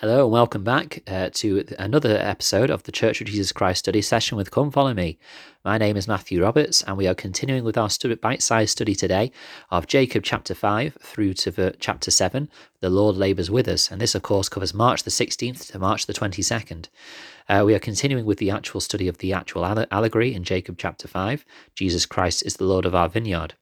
Hello and welcome back uh, to another episode of the Church of Jesus Christ study session with Come Follow Me. My name is Matthew Roberts, and we are continuing with our bite sized study today of Jacob chapter 5 through to chapter 7. The Lord labours with us, and this, of course, covers March the 16th to March the 22nd. Uh, we are continuing with the actual study of the actual allegory in Jacob chapter 5 Jesus Christ is the Lord of our vineyard.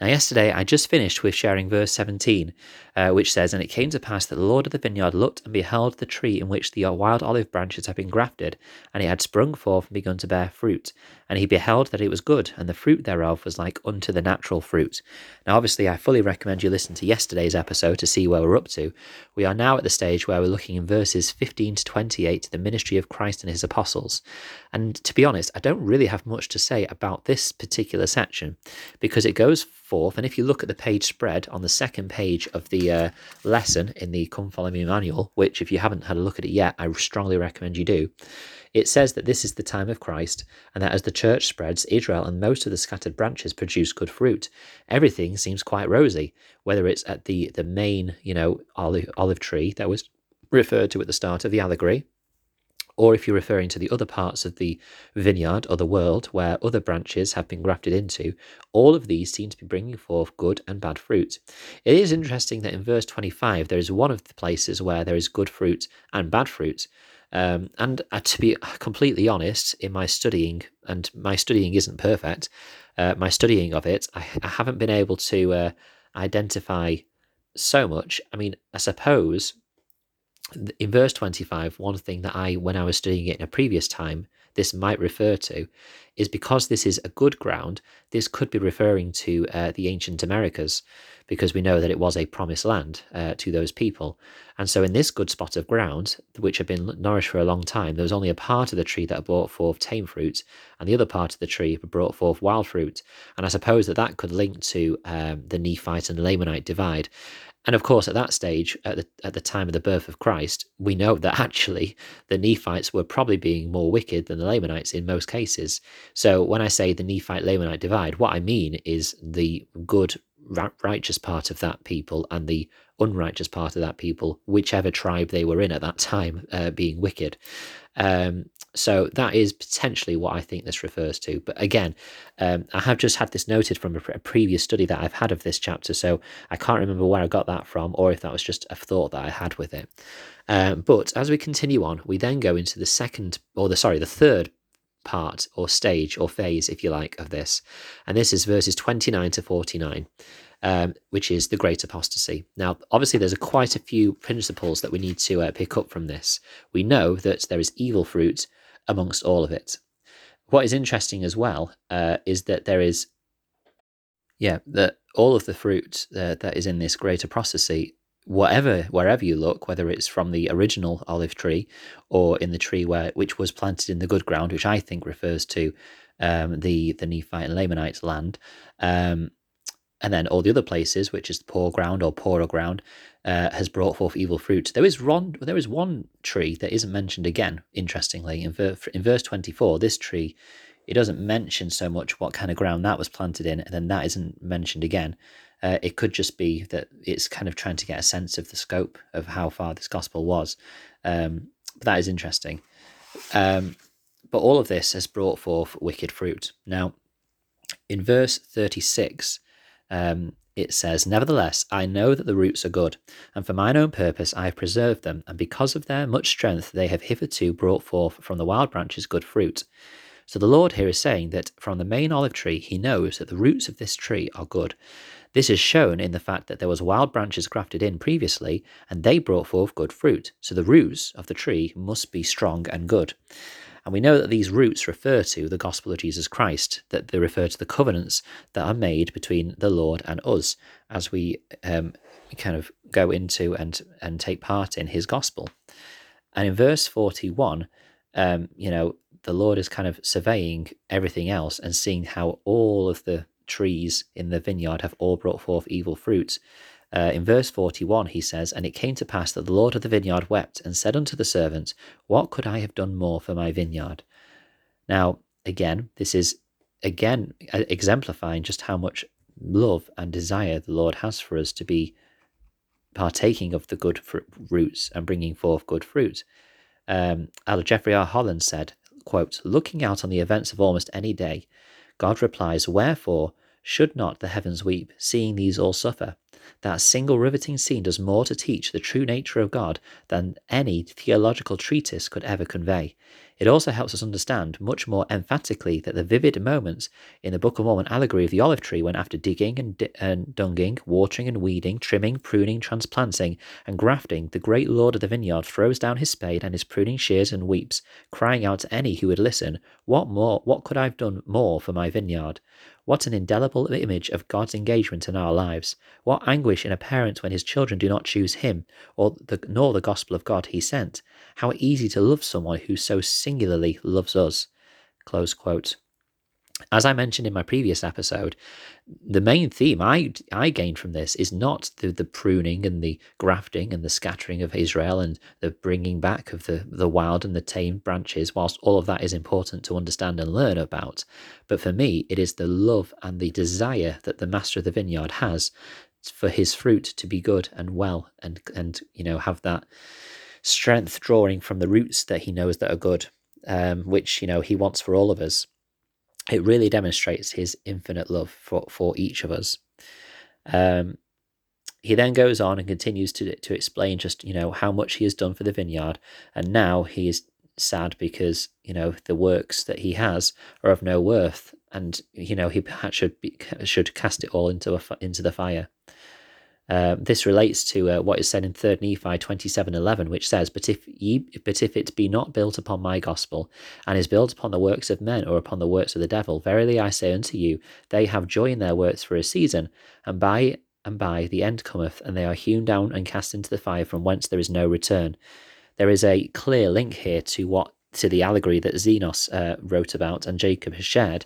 Now, yesterday I just finished with sharing verse 17, uh, which says, And it came to pass that the Lord of the vineyard looked and beheld the tree in which the wild olive branches had been grafted, and it had sprung forth and begun to bear fruit. And he beheld that it was good, and the fruit thereof was like unto the natural fruit. Now, obviously, I fully recommend you listen to yesterday's episode to see where we're up to. We are now at the stage where we're looking in verses 15 to 28, the ministry of Christ and his apostles. And to be honest, I don't really have much to say about this particular section because it goes forth. And if you look at the page spread on the second page of the uh, lesson in the Come Follow Me manual, which if you haven't had a look at it yet, I strongly recommend you do. It says that this is the time of Christ, and that as the church spreads, Israel and most of the scattered branches produce good fruit. Everything seems quite rosy, whether it's at the, the main, you know, olive, olive tree that was referred to at the start of the allegory, or if you're referring to the other parts of the vineyard or the world where other branches have been grafted into, all of these seem to be bringing forth good and bad fruit. It is interesting that in verse 25, there is one of the places where there is good fruit and bad fruit. Um, and uh, to be completely honest, in my studying, and my studying isn't perfect, uh, my studying of it, I, I haven't been able to uh, identify so much. I mean, I suppose in verse 25, one thing that I, when I was studying it in a previous time, this might refer to is because this is a good ground, this could be referring to uh, the ancient Americas, because we know that it was a promised land uh, to those people. And so, in this good spot of ground, which had been nourished for a long time, there was only a part of the tree that brought forth tame fruit, and the other part of the tree brought forth wild fruit. And I suppose that that could link to um, the Nephite and Lamanite divide. And of course, at that stage, at the, at the time of the birth of Christ, we know that actually the Nephites were probably being more wicked than the Lamanites in most cases. So when I say the Nephite Lamanite divide, what I mean is the good, righteous part of that people and the unrighteous part of that people, whichever tribe they were in at that time, uh, being wicked. Um, so that is potentially what I think this refers to. But again, um, I have just had this noted from a, a, previous study that I've had of this chapter, so I can't remember where I got that from or if that was just a thought that I had with it. Um, but as we continue on, we then go into the second, or the sorry, the third part or stage or phase, if you like, of this. And this is verses 29 to 49. Um, which is the great apostasy. Now, obviously, there's a quite a few principles that we need to uh, pick up from this. We know that there is evil fruit amongst all of it. What is interesting as well uh, is that there is, yeah, that all of the fruit uh, that is in this greater apostasy, whatever wherever you look, whether it's from the original olive tree or in the tree where which was planted in the good ground, which I think refers to um, the the Nephite and Lamanite land, um, and then all the other places, which is poor ground or poorer ground, uh, has brought forth evil fruit. There is one. There is one tree that isn't mentioned again. Interestingly, in, ver, in verse twenty-four, this tree it doesn't mention so much what kind of ground that was planted in, and then that isn't mentioned again. Uh, it could just be that it's kind of trying to get a sense of the scope of how far this gospel was. Um, but that is interesting. Um, but all of this has brought forth wicked fruit. Now, in verse 36, um, it says, Nevertheless, I know that the roots are good, and for mine own purpose I have preserved them, and because of their much strength they have hitherto brought forth from the wild branches good fruit. So the Lord here is saying that from the main olive tree he knows that the roots of this tree are good. This is shown in the fact that there was wild branches grafted in previously, and they brought forth good fruit. So the roots of the tree must be strong and good. And we know that these roots refer to the gospel of Jesus Christ, that they refer to the covenants that are made between the Lord and us as we um, kind of go into and, and take part in his gospel. And in verse 41, um, you know, the Lord is kind of surveying everything else and seeing how all of the trees in the vineyard have all brought forth evil fruit. Uh, in verse 41, he says, And it came to pass that the Lord of the vineyard wept and said unto the servant, What could I have done more for my vineyard? Now, again, this is again exemplifying just how much love and desire the Lord has for us to be partaking of the good fr- roots and bringing forth good fruit. Um, Jeffrey R. Holland said, quote, Looking out on the events of almost any day, God replies, Wherefore should not the heavens weep, seeing these all suffer? That single riveting scene does more to teach the true nature of God than any theological treatise could ever convey. It also helps us understand much more emphatically that the vivid moments in the Book of Mormon allegory of the olive tree, when after digging and, and dunging, watering and weeding, trimming, pruning, transplanting, and grafting, the great Lord of the vineyard throws down his spade and his pruning shears and weeps, crying out to any who would listen, What more? What could I have done more for my vineyard? What an indelible image of God's engagement in our lives. What anguish in a parent when his children do not choose him, or the, nor the gospel of God he sent. How easy to love someone who so singularly loves us. Close quote. As I mentioned in my previous episode, the main theme I, I gained from this is not the, the pruning and the grafting and the scattering of Israel and the bringing back of the, the wild and the tame branches, whilst all of that is important to understand and learn about. But for me, it is the love and the desire that the master of the vineyard has for his fruit to be good and well and, and you know, have that strength drawing from the roots that he knows that are good, um, which, you know, he wants for all of us it really demonstrates his infinite love for, for each of us. Um, he then goes on and continues to to explain just you know how much he has done for the vineyard, and now he is sad because you know the works that he has are of no worth, and you know he should be, should cast it all into a, into the fire. Um, this relates to uh, what is said in 3 Nephi 27:11, which says, "But if ye, but if it be not built upon my gospel, and is built upon the works of men or upon the works of the devil, verily I say unto you, they have joy in their works for a season, and by and by the end cometh, and they are hewn down and cast into the fire, from whence there is no return." There is a clear link here to what to the allegory that Zenos uh, wrote about and Jacob has shared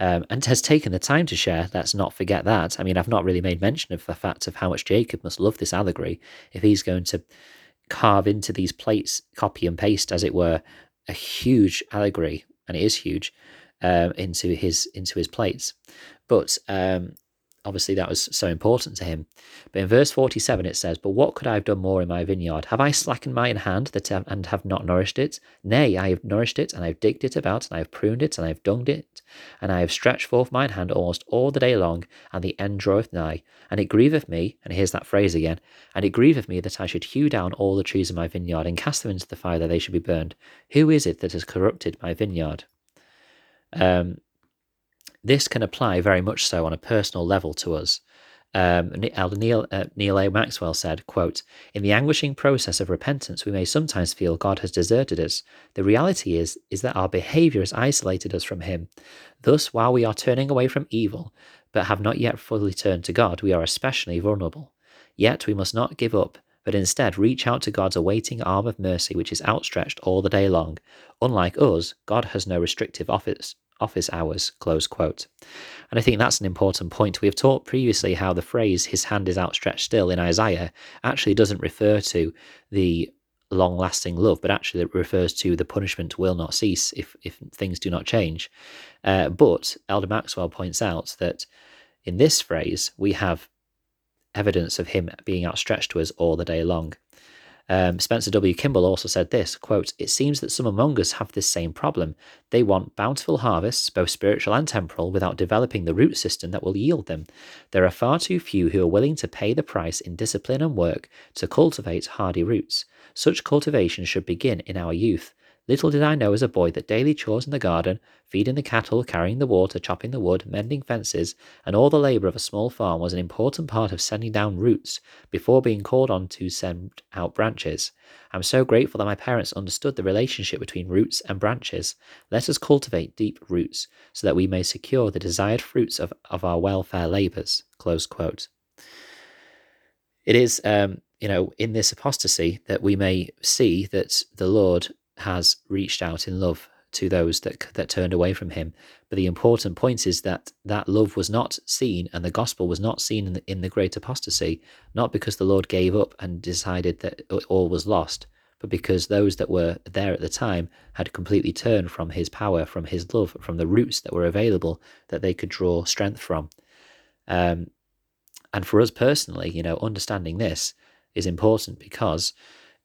um, and has taken the time to share. Let's not forget that. I mean, I've not really made mention of the fact of how much Jacob must love this allegory if he's going to carve into these plates, copy and paste, as it were, a huge allegory, and it is huge, um, into his into his plates. But um, obviously that was so important to him. But in verse 47 it says, But what could I have done more in my vineyard? Have I slackened mine hand that and have not nourished it? Nay, I have nourished it, and I have digged it about, and I have pruned it, and I have dunged it, and I have stretched forth mine hand almost all the day long, and the end draweth nigh. And it grieveth me, and here's that phrase again, and it grieveth me that I should hew down all the trees of my vineyard, and cast them into the fire that they should be burned. Who is it that has corrupted my vineyard? Um, this can apply very much so on a personal level to us. Um, Neal, uh, Neal A. Maxwell said, quote, In the anguishing process of repentance, we may sometimes feel God has deserted us. The reality is, is that our behavior has isolated us from Him. Thus, while we are turning away from evil, but have not yet fully turned to God, we are especially vulnerable. Yet we must not give up, but instead reach out to God's awaiting arm of mercy, which is outstretched all the day long. Unlike us, God has no restrictive office, office hours, close quote. And I think that's an important point. We have taught previously how the phrase, his hand is outstretched still in Isaiah, actually doesn't refer to the long lasting love, but actually it refers to the punishment will not cease if, if things do not change. Uh, but Elder Maxwell points out that in this phrase, we have evidence of him being outstretched to us all the day long. Um, Spencer W. Kimball also said this quote, It seems that some among us have this same problem. They want bountiful harvests, both spiritual and temporal, without developing the root system that will yield them. There are far too few who are willing to pay the price in discipline and work to cultivate hardy roots. Such cultivation should begin in our youth. Little did I know as a boy that daily chores in the garden, feeding the cattle, carrying the water, chopping the wood, mending fences, and all the labour of a small farm was an important part of sending down roots before being called on to send out branches. I'm so grateful that my parents understood the relationship between roots and branches. Let us cultivate deep roots so that we may secure the desired fruits of, of our welfare labours. Close quote. It is, um, you know, in this apostasy that we may see that the Lord has reached out in love to those that that turned away from him. But the important point is that that love was not seen, and the gospel was not seen in the, in the great apostasy, not because the Lord gave up and decided that all was lost, but because those that were there at the time had completely turned from His power, from His love, from the roots that were available that they could draw strength from. Um, and for us personally, you know, understanding this, is important because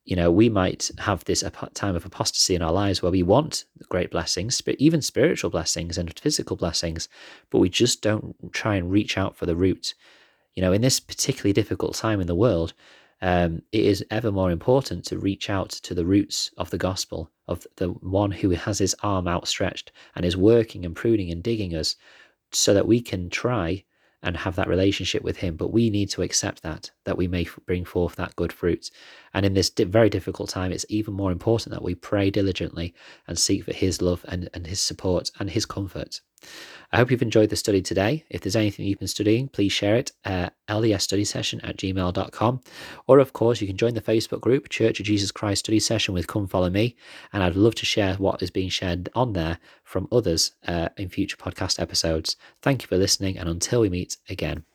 you know we might have this time of apostasy in our lives where we want great blessings but even spiritual blessings and physical blessings but we just don't try and reach out for the root. You know in this particularly difficult time in the world um, it is ever more important to reach out to the roots of the gospel of the one who has his arm outstretched and is working and pruning and digging us so that we can try and have that relationship with him but we need to accept that that we may bring forth that good fruit and in this very difficult time it's even more important that we pray diligently and seek for his love and, and his support and his comfort I hope you've enjoyed the study today. If there's anything you've been studying, please share it uh, at ldsstudysession at gmail.com. Or, of course, you can join the Facebook group, Church of Jesus Christ Study Session with Come Follow Me. And I'd love to share what is being shared on there from others uh, in future podcast episodes. Thank you for listening, and until we meet again.